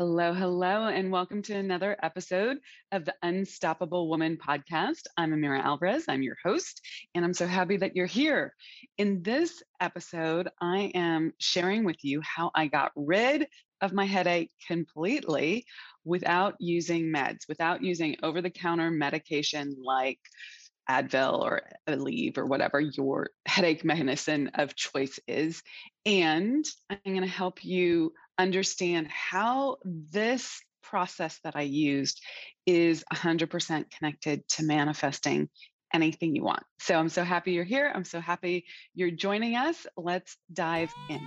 Hello, hello, and welcome to another episode of the Unstoppable Woman podcast. I'm Amira Alvarez, I'm your host, and I'm so happy that you're here. In this episode, I am sharing with you how I got rid of my headache completely without using meds, without using over the counter medication like Advil or Aleve or whatever your headache mechanism of choice is. And I'm going to help you understand how this process that I used is 100% connected to manifesting anything you want. So I'm so happy you're here. I'm so happy you're joining us. Let's dive in.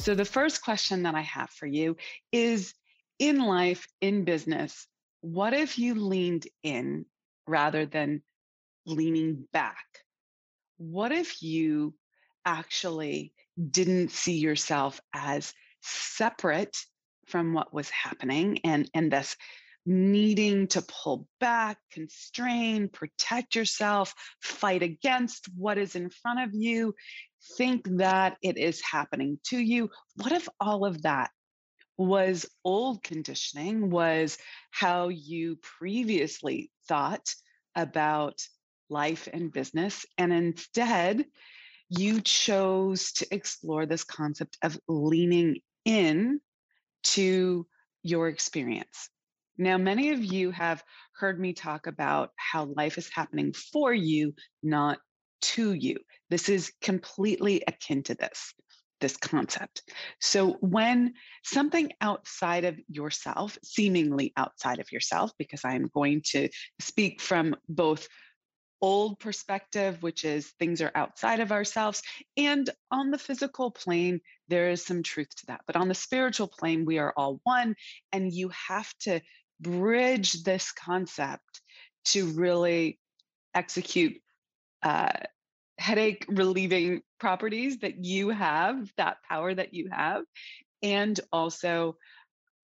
So, the first question that I have for you is in life, in business, what if you leaned in rather than leaning back? What if you actually didn't see yourself as separate from what was happening and, and thus needing to pull back, constrain, protect yourself, fight against what is in front of you, think that it is happening to you. What if all of that was old conditioning, was how you previously thought about life and business, and instead you chose to explore this concept of leaning in to your experience. Now, many of you have heard me talk about how life is happening for you, not to you. This is completely akin to this this concept. So when something outside of yourself, seemingly outside of yourself, because I'm going to speak from both old perspective, which is things are outside of ourselves, and on the physical plane, there is some truth to that. But on the spiritual plane, we are all one, and you have to bridge this concept to really execute uh, headache relieving properties that you have, that power that you have, and also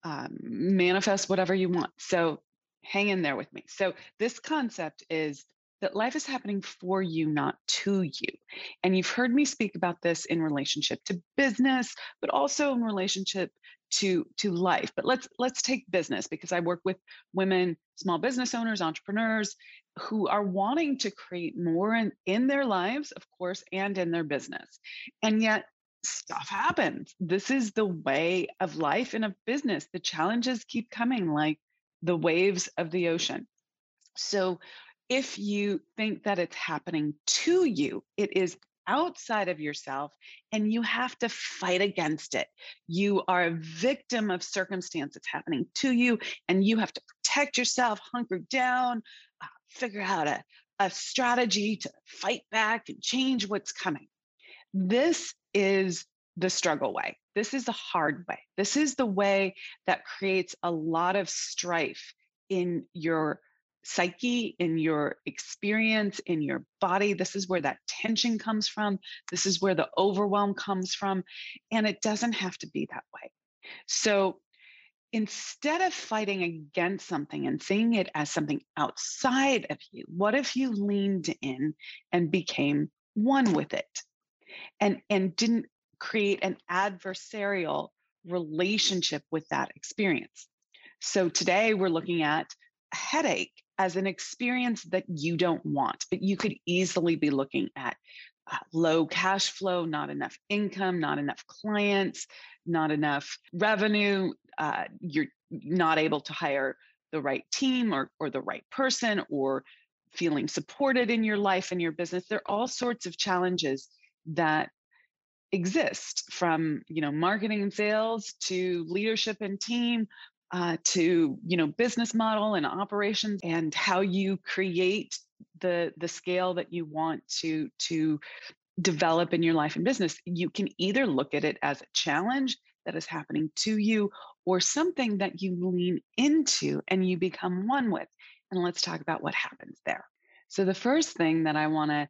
um, manifest whatever you want. So hang in there with me. So, this concept is that life is happening for you, not to you. And you've heard me speak about this in relationship to business, but also in relationship to to life. But let's let's take business because I work with women, small business owners, entrepreneurs who are wanting to create more in, in their lives, of course, and in their business. And yet stuff happens. This is the way of life and of business. The challenges keep coming like the waves of the ocean. So if you think that it's happening to you, it is outside of yourself and you have to fight against it. You are a victim of circumstance that's happening to you and you have to protect yourself, hunker down, uh, figure out a, a strategy to fight back and change what's coming. This is the struggle way. This is the hard way. This is the way that creates a lot of strife in your psyche, in your experience, in your body. This is where that tension comes from. This is where the overwhelm comes from. And it doesn't have to be that way. So instead of fighting against something and seeing it as something outside of you, what if you leaned in and became one with it and, and didn't create an adversarial relationship with that experience? So today we're looking at a headache as an experience that you don't want, but you could easily be looking at uh, low cash flow, not enough income, not enough clients, not enough revenue. Uh, you're not able to hire the right team or, or the right person or feeling supported in your life and your business. There are all sorts of challenges that exist from you know marketing and sales to leadership and team uh, to you know business model and operations and how you create the the scale that you want to to develop in your life and business you can either look at it as a challenge that is happening to you or something that you lean into and you become one with and let's talk about what happens there so the first thing that i want to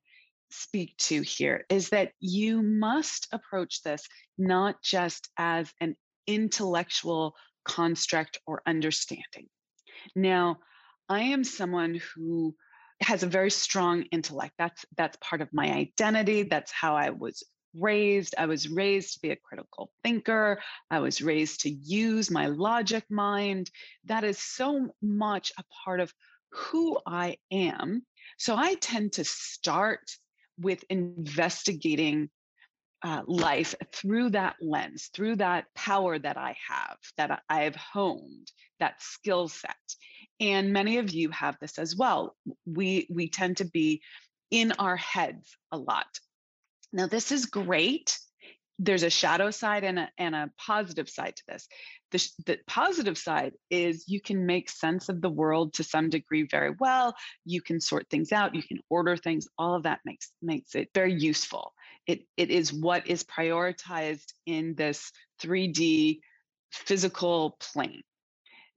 speak to here is that you must approach this not just as an intellectual construct or understanding. Now, I am someone who has a very strong intellect. That's that's part of my identity. That's how I was raised. I was raised to be a critical thinker. I was raised to use my logic mind. That is so much a part of who I am. So I tend to start with investigating uh, life through that lens, through that power that I have, that I have honed, that skill set. And many of you have this as well. We we tend to be in our heads a lot. Now, this is great. There's a shadow side and a, and a positive side to this. The, the positive side is you can make sense of the world to some degree very well. You can sort things out. You can order things. All of that makes makes it very useful. It it is what is prioritized in this 3D physical plane.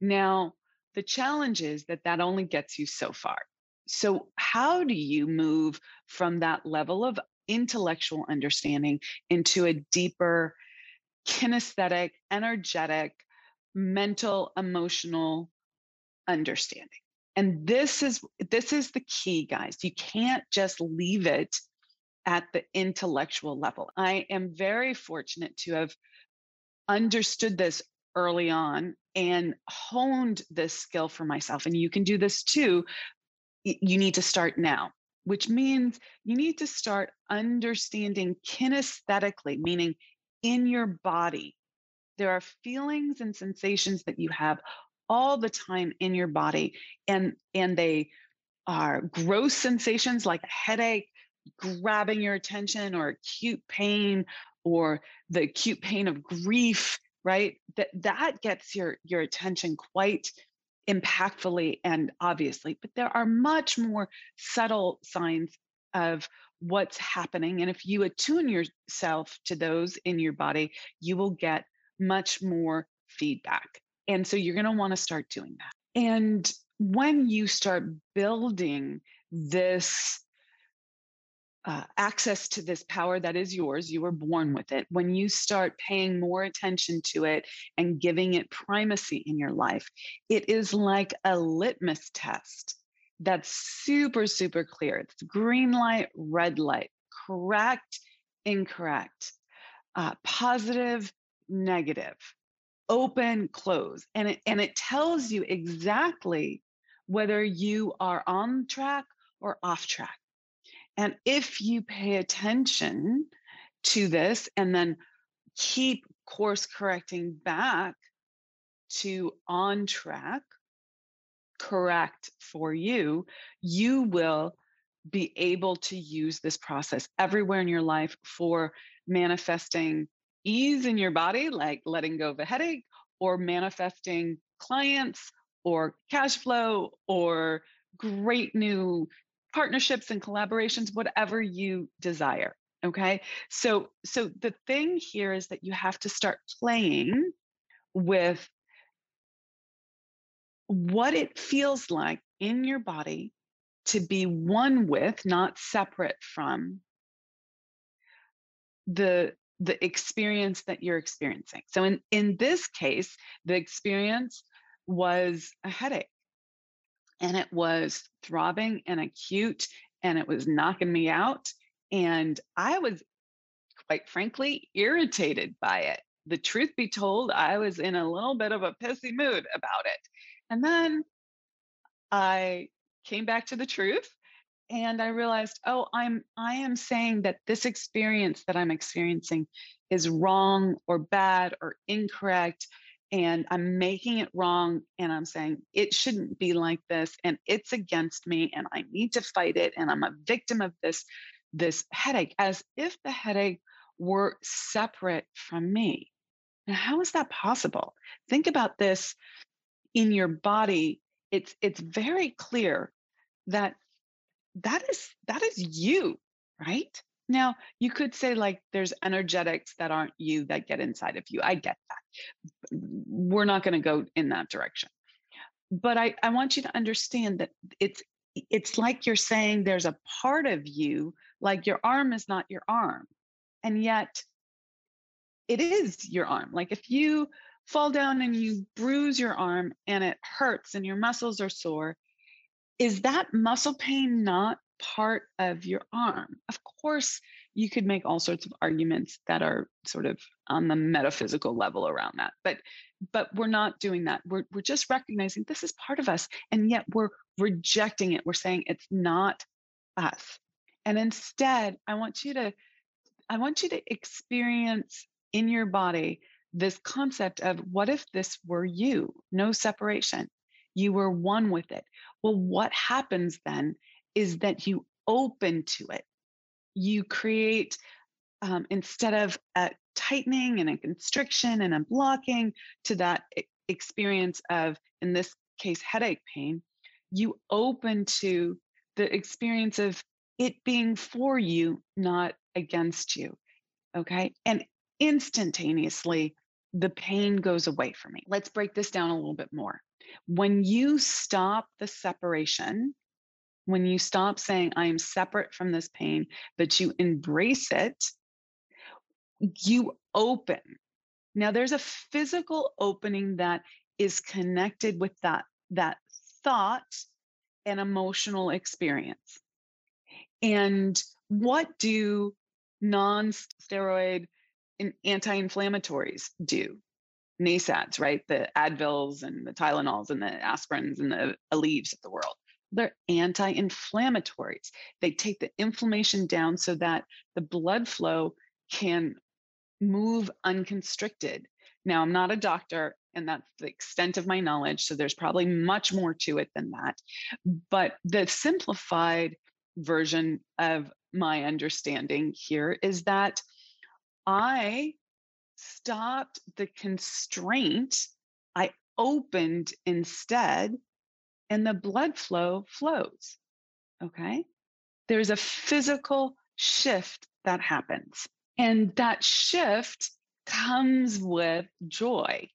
Now, the challenge is that that only gets you so far. So, how do you move from that level of intellectual understanding into a deeper kinesthetic, energetic, mental, emotional understanding. And this is this is the key guys. You can't just leave it at the intellectual level. I am very fortunate to have understood this early on and honed this skill for myself and you can do this too. You need to start now which means you need to start understanding kinesthetically, meaning in your body. There are feelings and sensations that you have all the time in your body, and, and they are gross sensations like a headache, grabbing your attention, or acute pain, or the acute pain of grief, right? That that gets your your attention quite impactfully and obviously, but there are much more subtle signs of what's happening. And if you attune yourself to those in your body, you will get much more feedback. And so you're going to want to start doing that. And when you start building this uh, access to this power that is yours. You were born with it. When you start paying more attention to it and giving it primacy in your life, it is like a litmus test that's super, super clear. It's green light, red light, correct, incorrect, uh, positive, negative, open, close. And it, and it tells you exactly whether you are on track or off track. And if you pay attention to this and then keep course correcting back to on track, correct for you, you will be able to use this process everywhere in your life for manifesting ease in your body, like letting go of a headache, or manifesting clients or cash flow or great new partnerships and collaborations whatever you desire okay? So so the thing here is that you have to start playing with what it feels like in your body to be one with not separate from the the experience that you're experiencing. So in in this case the experience was a headache and it was throbbing and acute and it was knocking me out. And I was, quite frankly, irritated by it. The truth be told, I was in a little bit of a pissy mood about it. And then I came back to the truth and I realized, oh, I'm I am saying that this experience that I'm experiencing is wrong or bad or incorrect and I'm making it wrong and I'm saying it shouldn't be like this and it's against me and I need to fight it and I'm a victim of this this headache as if the headache were separate from me. Now how is that possible? Think about this in your body. It's it's very clear that that is that is you, right? Now, you could say like there's energetics that aren't you that get inside of you. I get that. We're not going to go in that direction. But I, I want you to understand that it's it's like you're saying there's a part of you, like your arm is not your arm. And yet it is your arm. Like if you fall down and you bruise your arm and it hurts and your muscles are sore, is that muscle pain not part of your arm? Of course, you could make all sorts of arguments that are sort of on the metaphysical level around that. But but we're not doing that. We're we're just recognizing this is part of us and yet we're rejecting it. We're saying it's not us. And instead, I want you to I want you to experience in your body this concept of what if this were you? No separation. You were one with it. Well, what happens then is that you open to it. You create, um, instead of a tightening and a constriction and a blocking to that experience of, in this case, headache pain, you open to the experience of it being for you, not against you. Okay. And instantaneously, the pain goes away from me. Let's break this down a little bit more. When you stop the separation, when you stop saying, I am separate from this pain, but you embrace it, you open. Now, there's a physical opening that is connected with that, that thought and emotional experience. And what do non steroid and anti-inflammatories do NSAIDs, right? The Advils and the Tylenols and the aspirins and the Aleves of the world. They're anti-inflammatories. They take the inflammation down so that the blood flow can move unconstricted. Now, I'm not a doctor, and that's the extent of my knowledge. So there's probably much more to it than that. But the simplified version of my understanding here is that I stopped the constraint. I opened instead, and the blood flow flows. Okay. There's a physical shift that happens. And that shift comes with joy.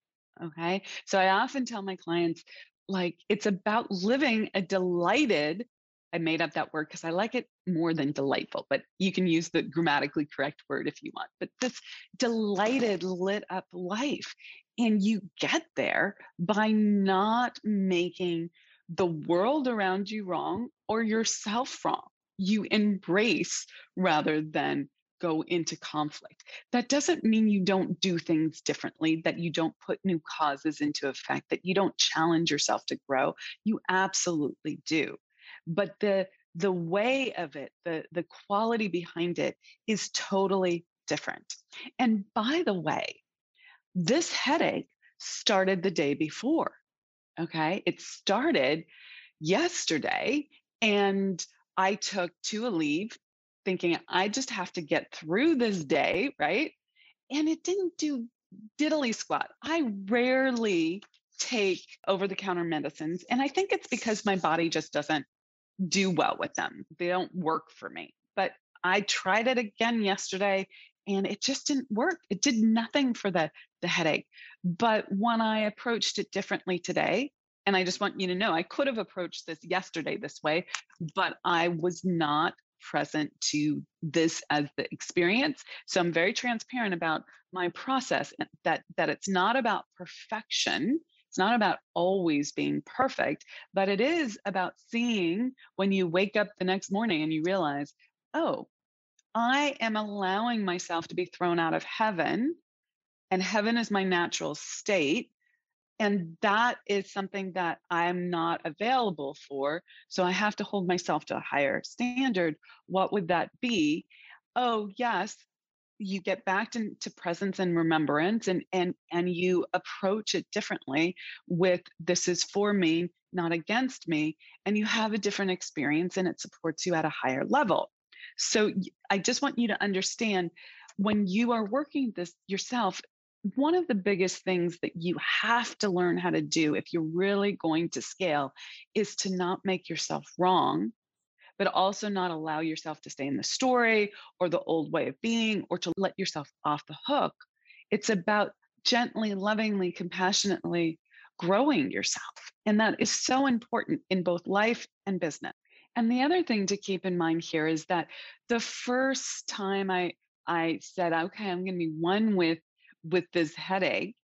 Okay. So I often tell my clients, like, it's about living a delighted I made up that word because I like it more than delightful, but you can use the grammatically correct word if you want. But this delighted, lit up life. And you get there by not making the world around you wrong or yourself wrong. You embrace rather than go into conflict. That doesn't mean you don't do things differently, that you don't put new causes into effect, that you don't challenge yourself to grow. You absolutely do but the the way of it the the quality behind it is totally different and by the way this headache started the day before okay it started yesterday and i took two Aleve thinking i just have to get through this day right and it didn't do diddly squat i rarely take over the counter medicines and i think it's because my body just doesn't do well with them. They don't work for me. But I tried it again yesterday and it just didn't work. It did nothing for the, the headache. But when I approached it differently today, and I just want you to know, I could have approached this yesterday this way, but I was not present to this as the experience. So I'm very transparent about my process eh, that that it's not about perfection it's not about always being perfect, but it is about seeing when you wake up the next morning and you realize, oh, I am allowing myself to be thrown out of heaven, and heaven is my natural state. And that is something that I'm not available for. So I have to hold myself to a higher standard. What would that be? Oh, yes, you get back into presence and remembrance and and and you approach it differently with this is for me not against me and you have a different experience and it supports you at a higher level so i just want you to understand when you are working this yourself one of the biggest things that you have to learn how to do if you're really going to scale is to not make yourself wrong but also not allow yourself to stay in the story or the old way of being or to let yourself off the hook. It's about gently, lovingly, compassionately growing yourself. And that is so important in both life and business. And the other thing to keep in mind here is that the first time I I said, okay, I'm going to be one with with this headache,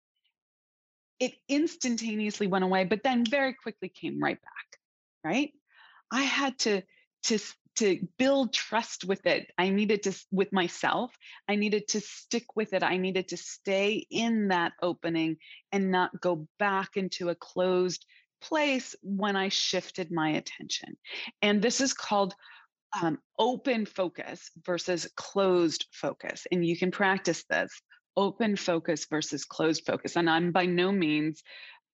it instantaneously went away, but then very quickly came right back, right? I had to to to build trust with it. I needed to with myself. I needed to stick with it. I needed to stay in that opening and not go back into a closed place when I shifted my attention. And this is called um, open focus versus closed focus. And you can practice this open focus versus closed focus. And I'm by no means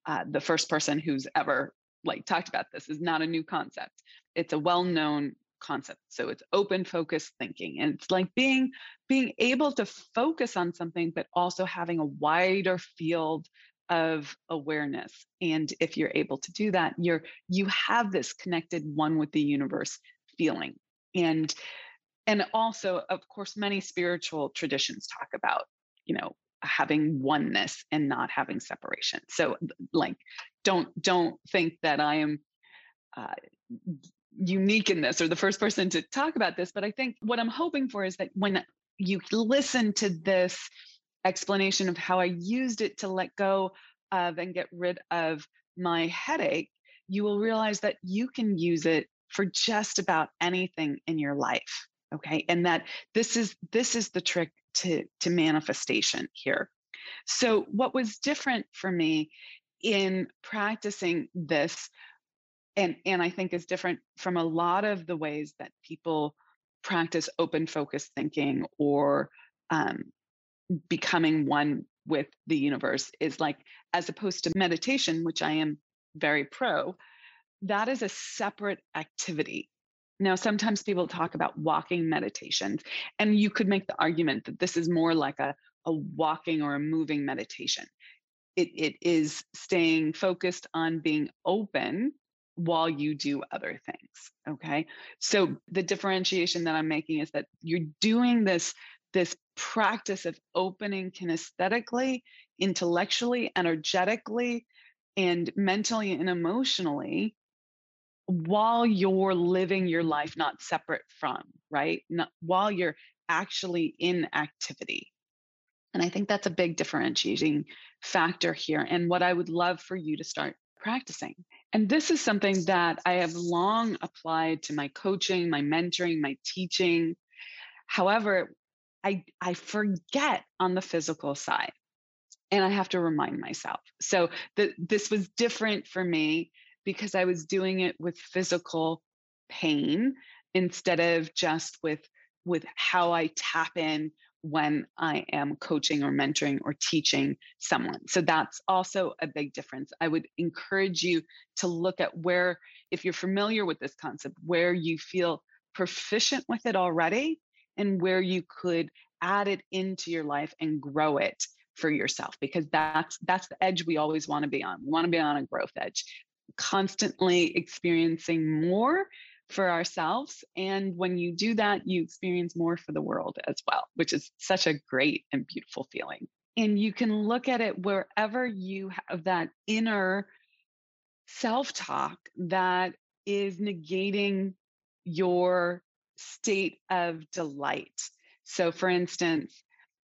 uh, the first person who's ever like talked about this is not a new concept. It's a well-known concept. So it's open focus thinking. And it's like being being able to focus on something, but also having a wider field of awareness. And if you're able to do that, you're you have this connected one with the universe feeling. And and also, of course, many spiritual traditions talk about, you know, having oneness and not having separation. So like don't don't think that I am uh, unique in this or the first person to talk about this, but I think what I'm hoping for is that when you listen to this explanation of how I used it to let go of and get rid of my headache, you will realize that you can use it for just about anything in your life. Okay. And that this is this is the trick to, to manifestation here. So what was different for me in practicing this and and I think is different from a lot of the ways that people practice open focus thinking or um, becoming one with the universe is like as opposed to meditation which i am very pro that is a separate activity now sometimes people talk about walking meditations and you could make the argument that this is more like a, a walking or a moving meditation. It, it is staying focused on being open while you do other things okay? So the differentiation that i'm making is that you're doing this this practice of opening kinesthetically intellectually energetically and mentally and emotionally while you're living your life not separate from right not, while you're actually in activity and i think that's a big differentiating factor here and what i would love for you to start practicing and this is something that I have long applied to my coaching, my mentoring, my teaching. However, I, I forget on the physical side and I have to remind myself. So the, this was different for me because I was doing it with physical pain instead of just with with how I tap in when I am coaching or mentoring or teaching someone. So that's also a big difference. I would encourage you to look at where, if you're familiar with this concept, where you feel proficient with it already and where you could add it into your life and grow it for yourself because that's that's the edge we always want to be on. We want to be on a growth edge, constantly experiencing more for ourselves. And when you do that, you experience more for the world as well, which is such a great and beautiful feeling. And you can look at it wherever you have that inner self talk that is negating your state of delight. So, for instance,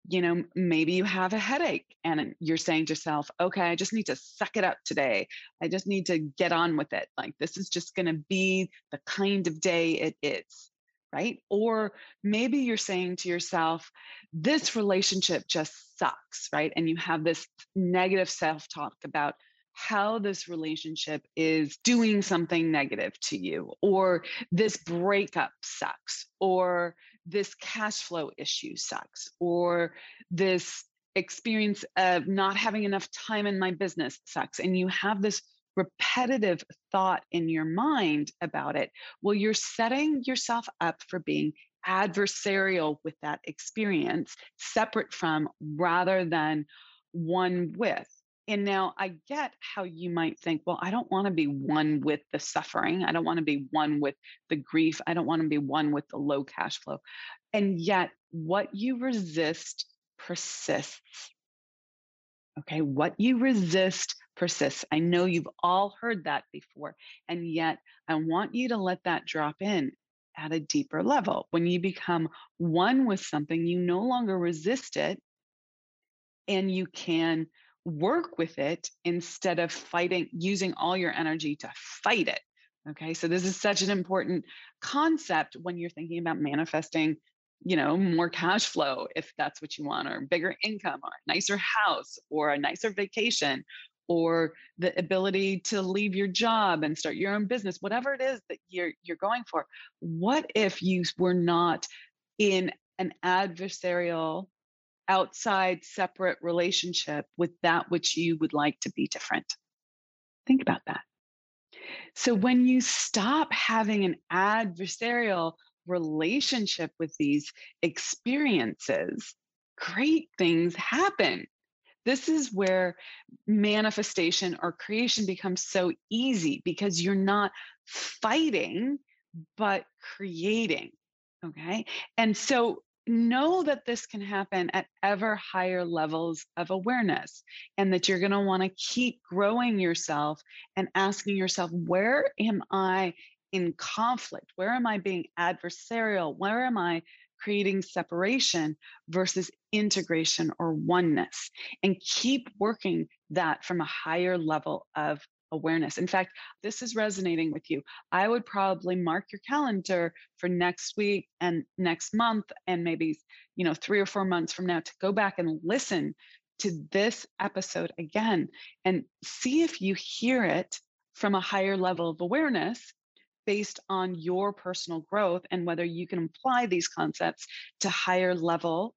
you know, maybe you have a headache and you're saying to yourself, okay, I just need to suck it up today. I just need to get on with it. Like, this is just going to be the kind of day it is. Right. Or maybe you're saying to yourself, this relationship just sucks. Right. And you have this negative self talk about how this relationship is doing something negative to you, or this breakup sucks, or this cash flow issue sucks, or this experience of not having enough time in my business sucks. And you have this repetitive thought in your mind about it. Well, you're setting yourself up for being adversarial with that experience, separate from rather than one with. And now I get how you might think, well, I don't want to be one with the suffering. I don't want to be one with the grief. I don't want to be one with the low cash flow. And yet, what you resist persists. Okay, what you resist persists. I know you've all heard that before. And yet, I want you to let that drop in at a deeper level. When you become one with something, you no longer resist it and you can work with it instead of fighting, using all your energy to fight it. Okay, so this is such an important concept when you're thinking about manifesting, you know, more cash flow if that's what you want, or bigger income, or a nicer house, or a nicer vacation, or the ability to leave your job and start your own business, whatever it is that you're you're going for. What if you were not in an adversarial outside separate relationship with that which you would like to be different. Think about that. So when you stop having an adversarial relationship with these experiences, great things happen. This is where manifestation or creation becomes so easy because you're not fighting, but creating. Okay. And so know that this can happen at ever higher levels of awareness and that you're going to want to keep growing yourself and asking yourself, where am I in conflict? Where am I being adversarial? Where am I creating separation versus integration or oneness? And keep working that from a higher level of awareness. In fact, this is resonating with you. I would probably mark your calendar for next week and next month and maybe, you know, 3 or 4 months from now to go back and listen to this episode again and see if you hear it from a higher level of awareness based on your personal growth and whether you can apply these concepts to higher level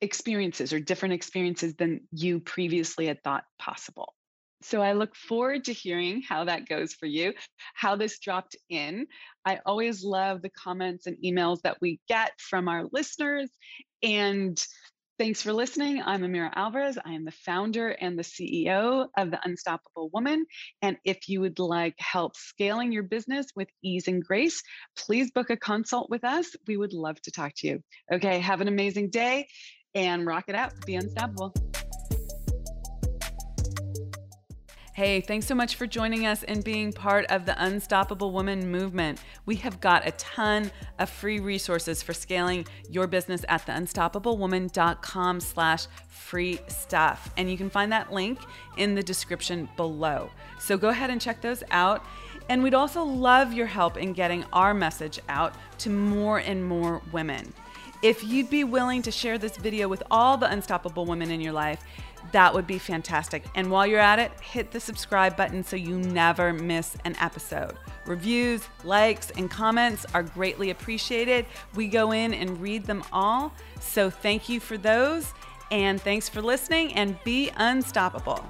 experiences or different experiences than you previously had thought possible. So I look forward to hearing how that goes for you, how this dropped in. I always love the comments and emails that we get from our listeners. And thanks for listening. I'm Amira Alvarez. I am the founder and the CEO of The Unstoppable Woman. And if you would like help scaling your business with ease and grace, please book a consult with us. We would love to talk to you. Okay, have an amazing day and rock it out. Be unstoppable. Hey, thanks so much for joining us and being part of the Unstoppable Woman movement. We have got a ton of free resources for scaling your business at theunstoppablewoman.com slash free stuff. And you can find that link in the description below. So go ahead and check those out. And we'd also love your help in getting our message out to more and more women. If you'd be willing to share this video with all the unstoppable women in your life, that would be fantastic. And while you're at it, hit the subscribe button so you never miss an episode. Reviews, likes, and comments are greatly appreciated. We go in and read them all. So thank you for those. And thanks for listening and be unstoppable.